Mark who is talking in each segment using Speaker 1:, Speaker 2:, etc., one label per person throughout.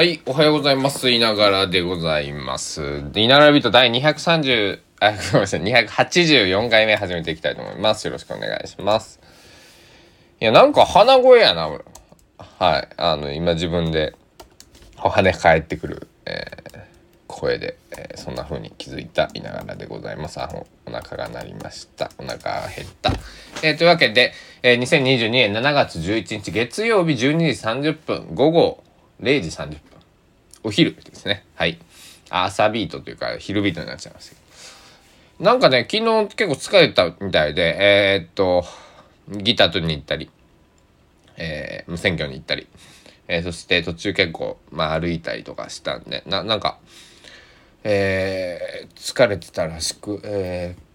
Speaker 1: はい、おはようございます。いながらでございます。いながらビート第230、あ、ごめんなさい、284回目始めていきたいと思います。よろしくお願いします。いや、なんか鼻声やな、俺。はい、あの、今自分で、お羽返ってくる、えー声で、えーそんな風に気づいたいながらでございます。あ、お腹が鳴りました。お腹が減った。えーというわけで、えー2022年7月11日月曜日12時30分、午後0時30分。お昼ですね。はい。朝ビートというか、昼ビートになっちゃいましたけど。なんかね、昨日結構疲れたみたいで、えーっと、ギター取りに行ったり、えー、選挙に行ったり、えーそして途中結構、まあ、歩いたりとかしたんで、な、なんか、えー疲れてたらしく、えー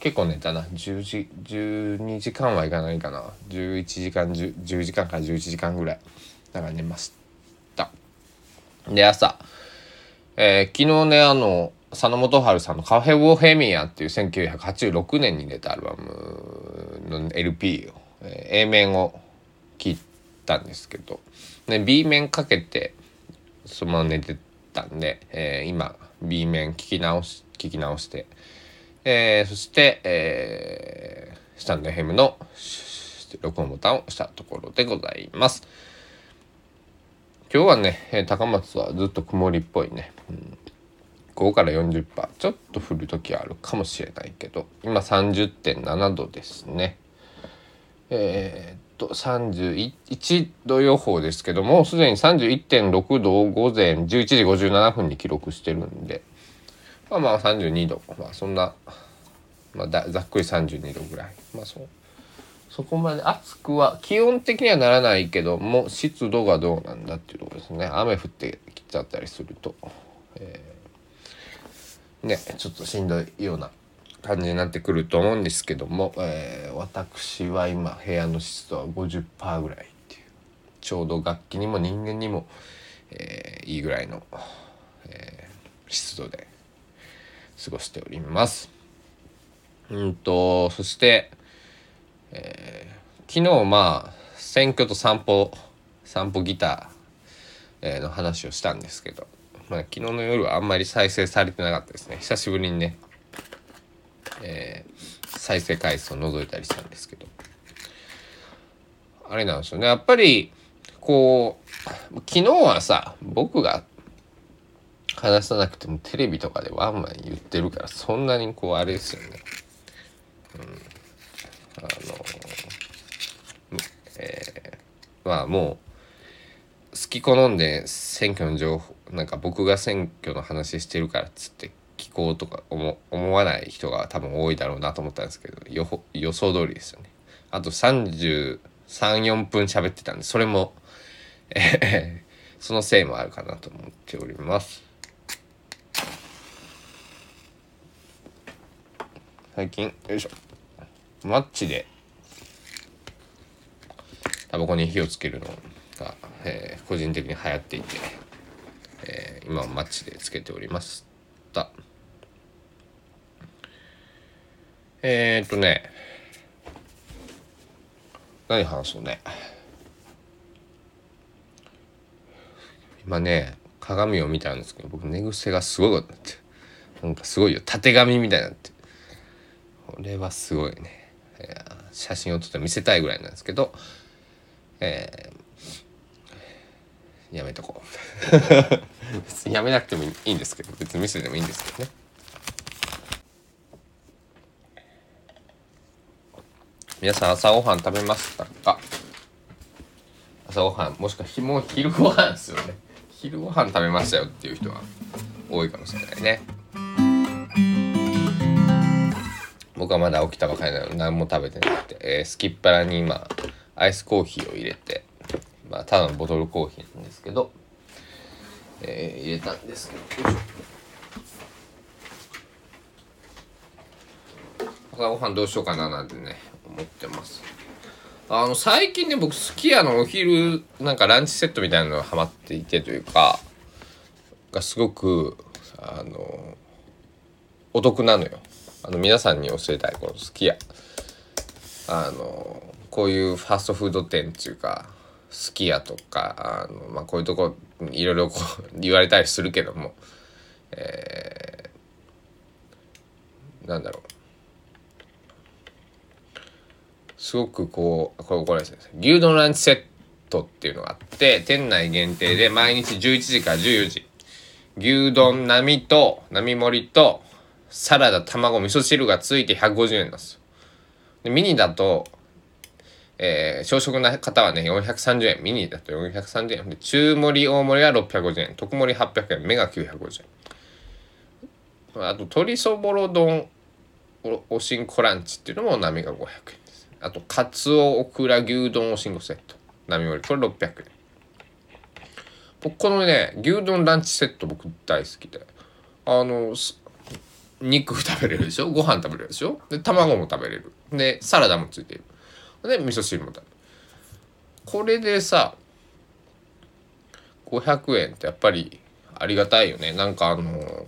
Speaker 1: 結構寝たな10時12時間はいかないかな11時間 10, 10時間から11時間ぐらいだから寝ましたで朝、えー昨日ねあの佐野元春さんの「カフェ・ボヘミア」っていう1986年に出たアルバムの LP を、えー A 面を聴いたんですけど。で B 面かけてそのまま寝てたんで、えー今 B 面聞き直し聞き直して、えーそして、えースタンド FM の録音ボタンを押したところでございます。今日はね、高松はずっと曇りっぽいね。うん。5から40%ちょっと降る時あるかもしれないけど今30.7度ですね。えーっと31度予報ですけどもすでに31.6度を午前11時57分に記録してるんで。まあまあ32度。まあそんな、まあ、ざっくり32度ぐらい。まあそう。そこまで暑くは気温的にはならないけども湿度がどうなんだっていうところですね雨降ってきちゃったりすると、えーねちょっとしんどいような感じになってくると思うんですけども、えー私は今部屋の湿度は50%ぐらいっていうちょうど楽器にも人間にも、えーいいぐらいの、え湿度で過ごしております。うんとそして、えー昨日まあ選挙と散歩散歩ギター、の話をしたんですけど、まあ、昨日の夜はあんまり再生されてなかったですね。久しぶりにねえー再生回数を覗いたりしたんですけど。あれなんですよね。やっぱりこう昨日はさ僕が話さなくてもテレビとかでワンワン言ってるからそんなにこうあれですよね。うん、あのえーまあもう好き好んで選挙の情報なんか僕が選挙の話してるからっつって聞こうとか思思わない人が多分多いだろうなと思ったんですけど予予想通りですよね。あと334分喋ってたんでそれも、そのせいもあるかなと思っております。最近よいしょマッチでタバコに火をつけるのが、えー個人的に流行っていて、えー今はマッチでつけておりました。えー、っとね何話そうね。今ね鏡を見たんですけど僕寝癖がすごいことになって。なんかすごいよ。たてがみみたいになって。これはすごいね、写真を撮って見せたいぐらいなんですけどえーやめとこう。別 にやめなくてもいいんですけど別に見せてもいいんですけどね。皆さん朝ごはん食べましたか朝ごはん。もしくはひもう昼ごはんですよね。昼ごはん食べましたよっていう人は多いかもしれないね。僕はまだ起きたばかりなので何も食べてなくて、えースキッパラに今アイスコーヒーを入れてまあただのボトルコーヒーなんですけど、えー入れたんですけどごはんどうしようかななんてね思ってます。あの最近ね僕すき家のお昼なんかランチセットみたいなのがハマっていてというかがすごくあのお得なのよ。あの皆さんに教えたいこのすき家。あのこういうファストフード店っていうか好きやとかあの、まあ、こういうとこいろいろこう 言われたりするけども、えー、なんだろう。すごくこうこれこれです牛丼ランチセットっていうのがあって店内限定で毎日11時から14時。牛丼並と並盛りとサラダ卵味噌汁がついて150円なんですよ。でミニだとえー、小食な方はね、430円。ミニだと430円。で、中盛り、大盛りは650円。特盛り800円。メガ950円。あと、鶏そぼろ丼おおしんこランチっていうのも波が500円です。あと、カツオオクラ牛丼おしんこセット。波盛り。これ600円。僕、このね、牛丼ランチセット僕大好きで。あの、肉食べれるでしょ？ご飯食べれるでしょ？で、卵も食べれる。で、サラダもついてる。で味噌汁も食べこれでさ500円ってやっぱりありがたいよね。なんかあの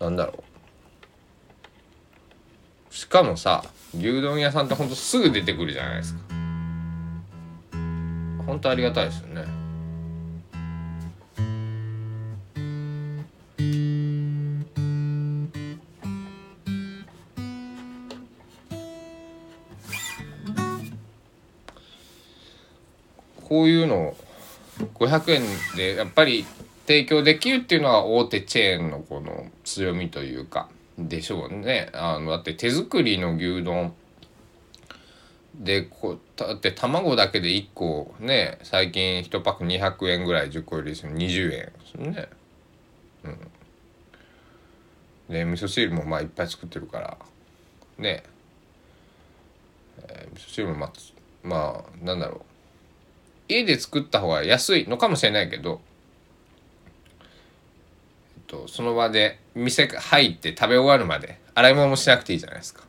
Speaker 1: なんだろう。しかもさ牛丼屋さんってほんとすぐ出てくるじゃないですか。ほんとありがたいですよね。こういうのを500円でやっぱり提供できるっていうのは大手チェーンのこの強みというかでしょうね。あのだって手作りの牛丼でこだって卵だけで1個ね最近1パック200円ぐらい10個入りする20円ですね。うん。で味噌汁もまあいっぱい作ってるからねえー、味噌汁もまあまあなんだろう家で作った方が安いのかもしれないけど、えっと、その場で店入って食べ終わるまで洗い物もしなくていいじゃないですか。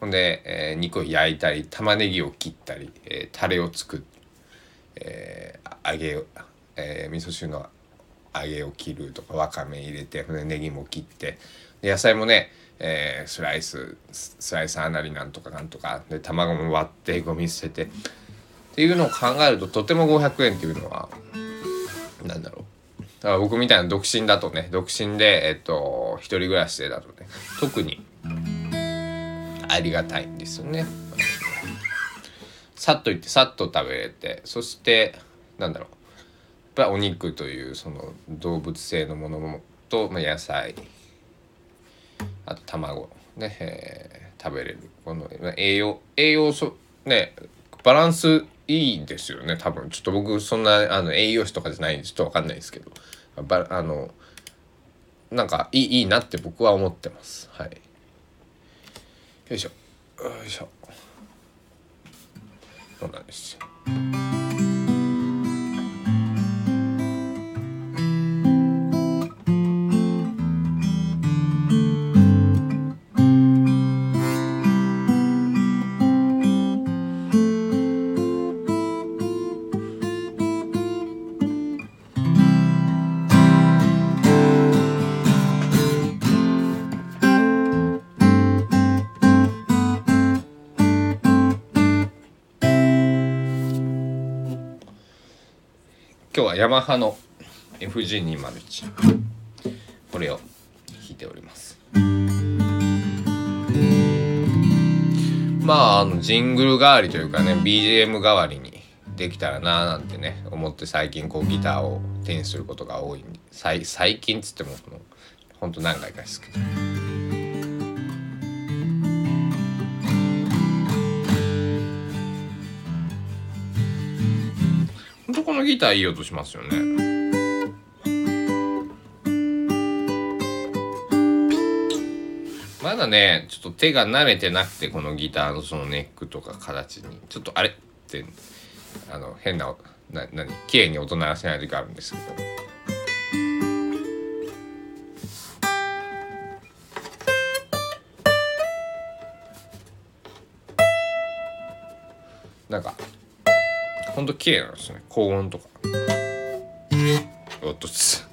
Speaker 1: ほんで、えー、肉を焼いたり玉ねぎを切ったり、えー、タレを作っ、えー、揚げ、えー、味噌汁の揚げを切るとかわかめ入れてほんでネギも切ってで野菜もね、えー、スライススライサーなりなんとかなんとかで卵も割ってゴミ捨ててっていうのを考えるととても500円っていうのは何だろう。だから僕みたいな独身だとね独身でえっと一人暮らしでだとね特にありがたいんですよね。さっといってさっと食べれてそしてなんだろう。やっぱお肉というその動物性のものと、まあ、野菜。あと卵。ね、えー、食べれるこの。栄養栄養素ねバランスいいですよね多分。ちょっと僕そんなあの栄養士とかじゃないんでちょっと分かんないですけど。ばあのなんかいいいいなって僕は思ってます。はい。よいしょ。よいしょ。そうなんですよ。今日はヤマハの FG201 これを弾いておりますまああのジングル代わりというかね BGM 代わりにできたらなーなんてね思って最近こうギターを手にすることが多いんで最近っつってもほんと何回かですけど。ギターいい音しますよね。まだねちょっと手が慣れてなくてこのギターのそのネックとか形にちょっとあれってあの変なな何？綺麗に音鳴らせない時あるんですけど。ほんと綺麗なんですね。高音とか。おっとつ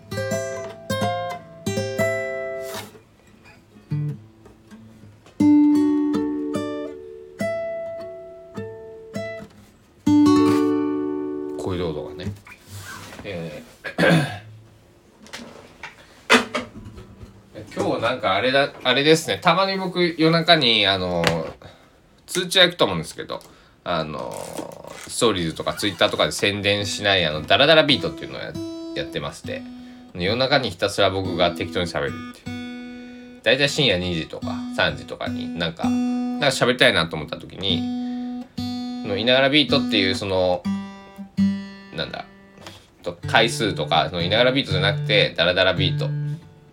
Speaker 1: ドがね。えー 今日なんかあれだあれですね。たまに僕夜中にあの通知は行くと思うんですけどあのストーリーズとかツイッターとかで宣伝しないあのダラダラビートっていうのをやってまして夜中にひたすら僕が適当に喋るっていう。大体深夜2時とか3時とかになんかなんか喋りたいなと思った時にのいながらビートっていうそのなんだと回数とかそのいながらビートじゃなくてダラダラビート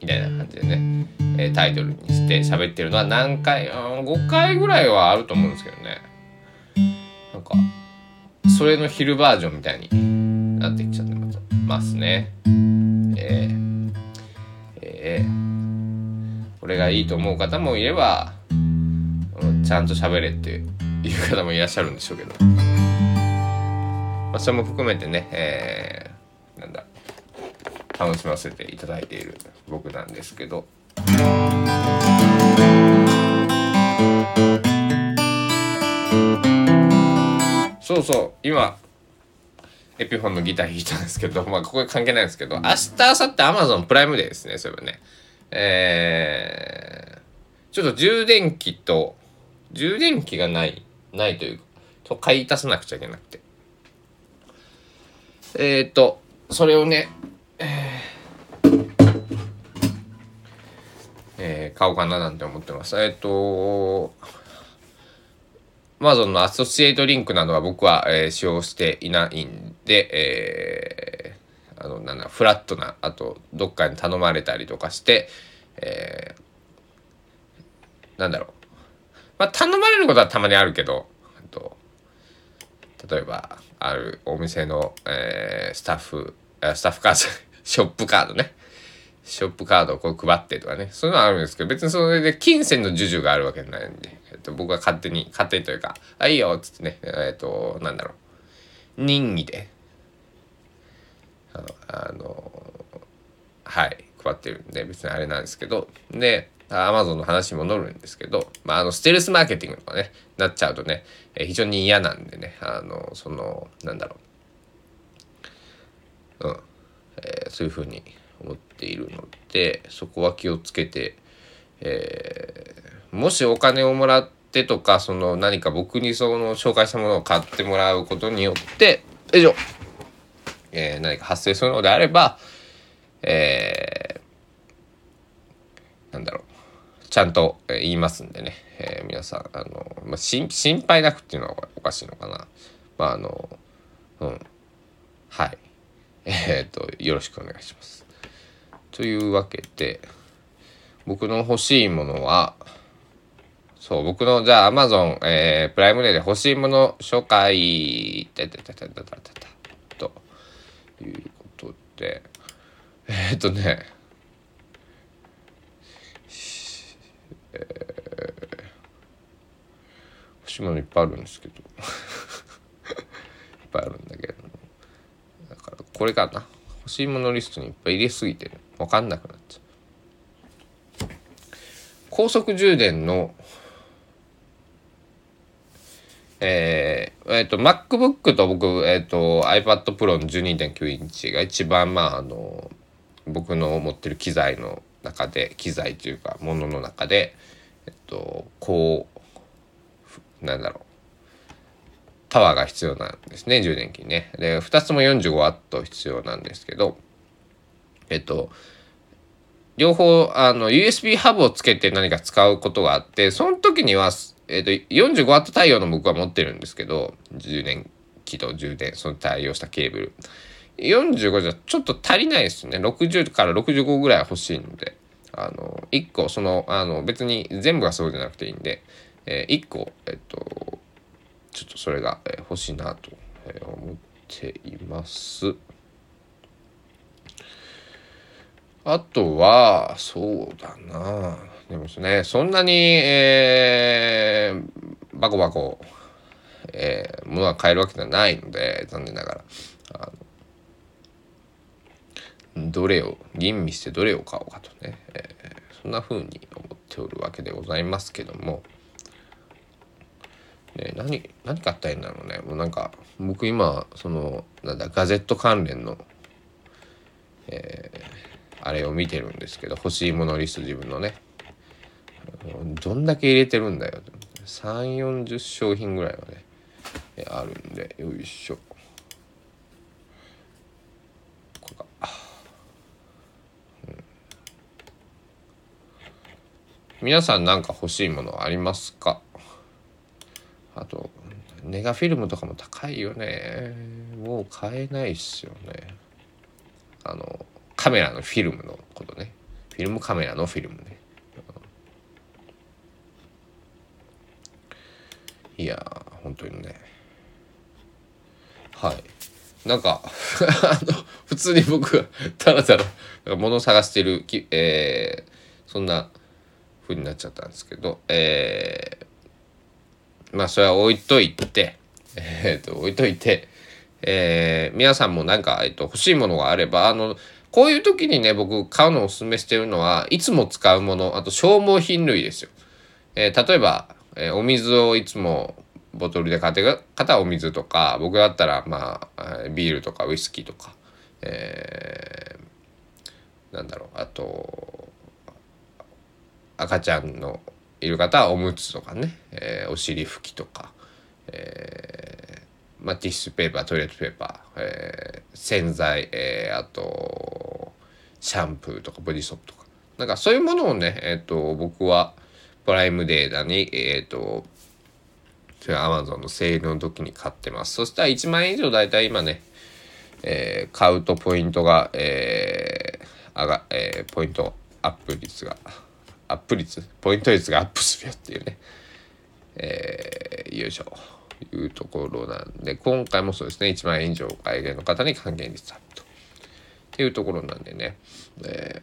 Speaker 1: みたいな感じでね、えータイトルにして喋ってるのは何回5回ぐらいはあると思うんですけどね。なんかそれの昼バージョンみたいになってきちゃってますねえー、えー、これがいいと思う方もいれば、ちゃんと喋れっていう方もいらっしゃるんでしょうけど、まあ、それも含めてね、えー、なんだ楽しませていただいている僕なんですけど。そうそう。今エピフォンのギター弾いたんですけど まあここ関係ないんですけど明日明後日アマゾンプライムデーですねそういえばね。えー、ちょっと充電器と充電器がないないというかと買い足さなくちゃいけなくて。えっ、ー、とそれをねえー、買おうかななんて思ってます。えっ、と、Amazon のアソシエイトリンクなどは僕は、えー、使用していないんで、えー、あの、なんだ、フラットな、あと、どっかに頼まれたりとかして、えー、なんだろう。まあ、頼まれることはたまにあるけど、と例えば、あるお店の、えー、スタッフ、スタッフカード、ショップカードね。ショップカードをこう配ってとかね、そういうのはあるんですけど、別にそれで金銭の授受があるわけないんで、えっと、僕は勝手に、勝手にというか、あ、いいよっつってね、えっと、なんだろう、任意で、あの、あのはい、配ってるんで、別にあれなんですけど、で、アマゾンの話も載るんですけど、まあ、あの、ステルスマーケティングとかね、なっちゃうとね、え、非常に嫌なんでね、あの、その、なんだろう、うん、えー、そういうふうに、ているのでそこは気をつけて、えー、もしお金をもらってとかその何か僕にその紹介したものを買ってもらうことによって以上、えー、何か発生するのであれば、えー、なんだろうちゃんと言いますんでね、えー、皆さんあの、まあ、心配なくっていうのはおかしいのかな。まああのうんはいえっ、とよろしくお願いします。というわけで僕の欲しいものはそう僕のじゃあ Amazon、えー、プライムデーで欲しいもの紹介たたたたたたたということでえー、っとねえー、欲しいものいっぱいあるんですけど。いっぱいあるんだけど。だからこれかな。欲しいものリストにいっぱい入れすぎてる。分かんなくなっちゃう。高速充電のえー、えー、と MacBook と僕、えーと、iPad Pro の12.9インチが一番まああの僕の持ってる機材の中で機材というかものの中でえっとこうなんだろう。パワーが必要なんですね充電器ね。で2つも 45W 必要なんですけどえっと両方あの USB ハブをつけて何か使うことがあってその時には、えっと 45W 対応の僕は持ってるんですけど充電器と充電その対応したケーブル。45じゃちょっと足りないですね。60から65ぐらい欲しいので。あの1個そのあの別に全部がそうじゃなくていいんで、えー、1個えっとちょっとそれが欲しいなと思っています。あとは、そうだな。でもね、そんなに、えー、バコバコ、えー、物が買えるわけではないので、残念ながら。どれを、吟味してどれを買おうかとね、えー、そんな風に思っておるわけでございますけども、えー、何何買ったらいいんだろうね。もうなんか僕今そのなんだガジェット関連のえー、あれを見てるんですけど欲しいものリスト自分のね。どんだけ入れてるんだよ。3 4 0商品ぐらいはねあるんでよいしょ。これか、うん、皆さん何か欲しいものありますか？あとネガフィルムとかも高いよね。もう買えないっすよね。あのカメラのフィルムのことね。フィルムカメラのフィルムね。いや本当にね。はい。なんか あの普通に僕はただただ物を探してるき、えー、そんな風になっちゃったんですけどえー、まあそれは置いといて えっ、と置いといてえー、皆さんもなんか、えっと、欲しいものがあれば、あの、こういう時にね、僕買うのをおすすめしてるのは、いつも使うもの、あと消耗品類ですよ。えー、例えば、えー、お水をいつもボトルで買ってる方はお水とか、僕だったら、まあ、ビールとかウイスキーとか、えー、なんだろう、あと、赤ちゃんのいる方はおむつとかね、えー、お尻拭きとか、えー、まあ、ティッシュペーパートイレットペーパー、えー、洗剤、えー、あとシャンプーとかボディソープとか。なんかそういうものをね、えーと、僕はプライムデータに、えっ、ー、とアマゾンのセールの時に買ってます。そしたら1万円以上だいたい今ね、えー、買うとポイントが、えー上がえー、ポイントアップ率がアップ率ポイント率がアップするよっていうね。えー、よいしょ。いうところなんで今回もそうですね。1万円以上外元の方に還元率アップとっていうところなんでね、え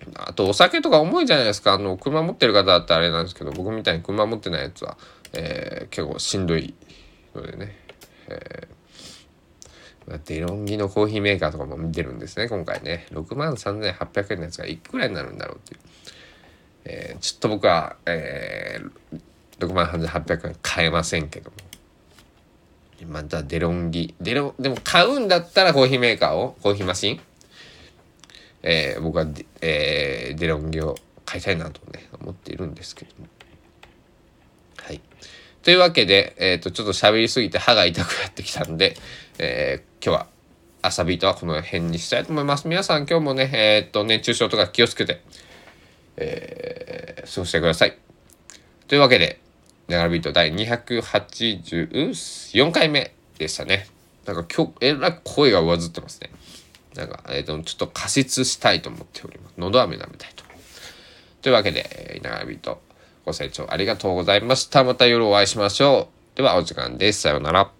Speaker 1: ー、あとお酒とか重いじゃないですか。あの車持ってる方だったらあれなんですけど僕みたいに車持ってないやつは、えー、結構しんどいのでね、えー、デロンギのコーヒーメーカーとかも見てるんですね今回ね6万3800円のやつがいくらになるんだろうっていう、えー、ちょっと僕は、えー、6万8800円買えませんけども。またデロンギ。デロ、でも買うんだったらコーヒーメーカーを、コーヒーマシンえー、僕はデ,、えー、デロンギを買いたいなとね、思っているんですけども。というわけで、えっ、ー、と、ちょっと喋りすぎて歯が痛くなってきたんで、えー、今日は朝ビートはこの辺にしたいと思います。皆さん今日もね、えっ、ー、と、熱中症とか気をつけて、えー、過ごしてください。というわけで、ネガビート第284回目でしたね。なんか今日、えらい声が上ずってますね。なんか、えっ、ー、と、ちょっと加湿したいと思っております。喉飴舐めたいと。というわけで、ネガビートご清聴ありがとうございました。また夜お会いしましょう。では、お時間です。さようなら。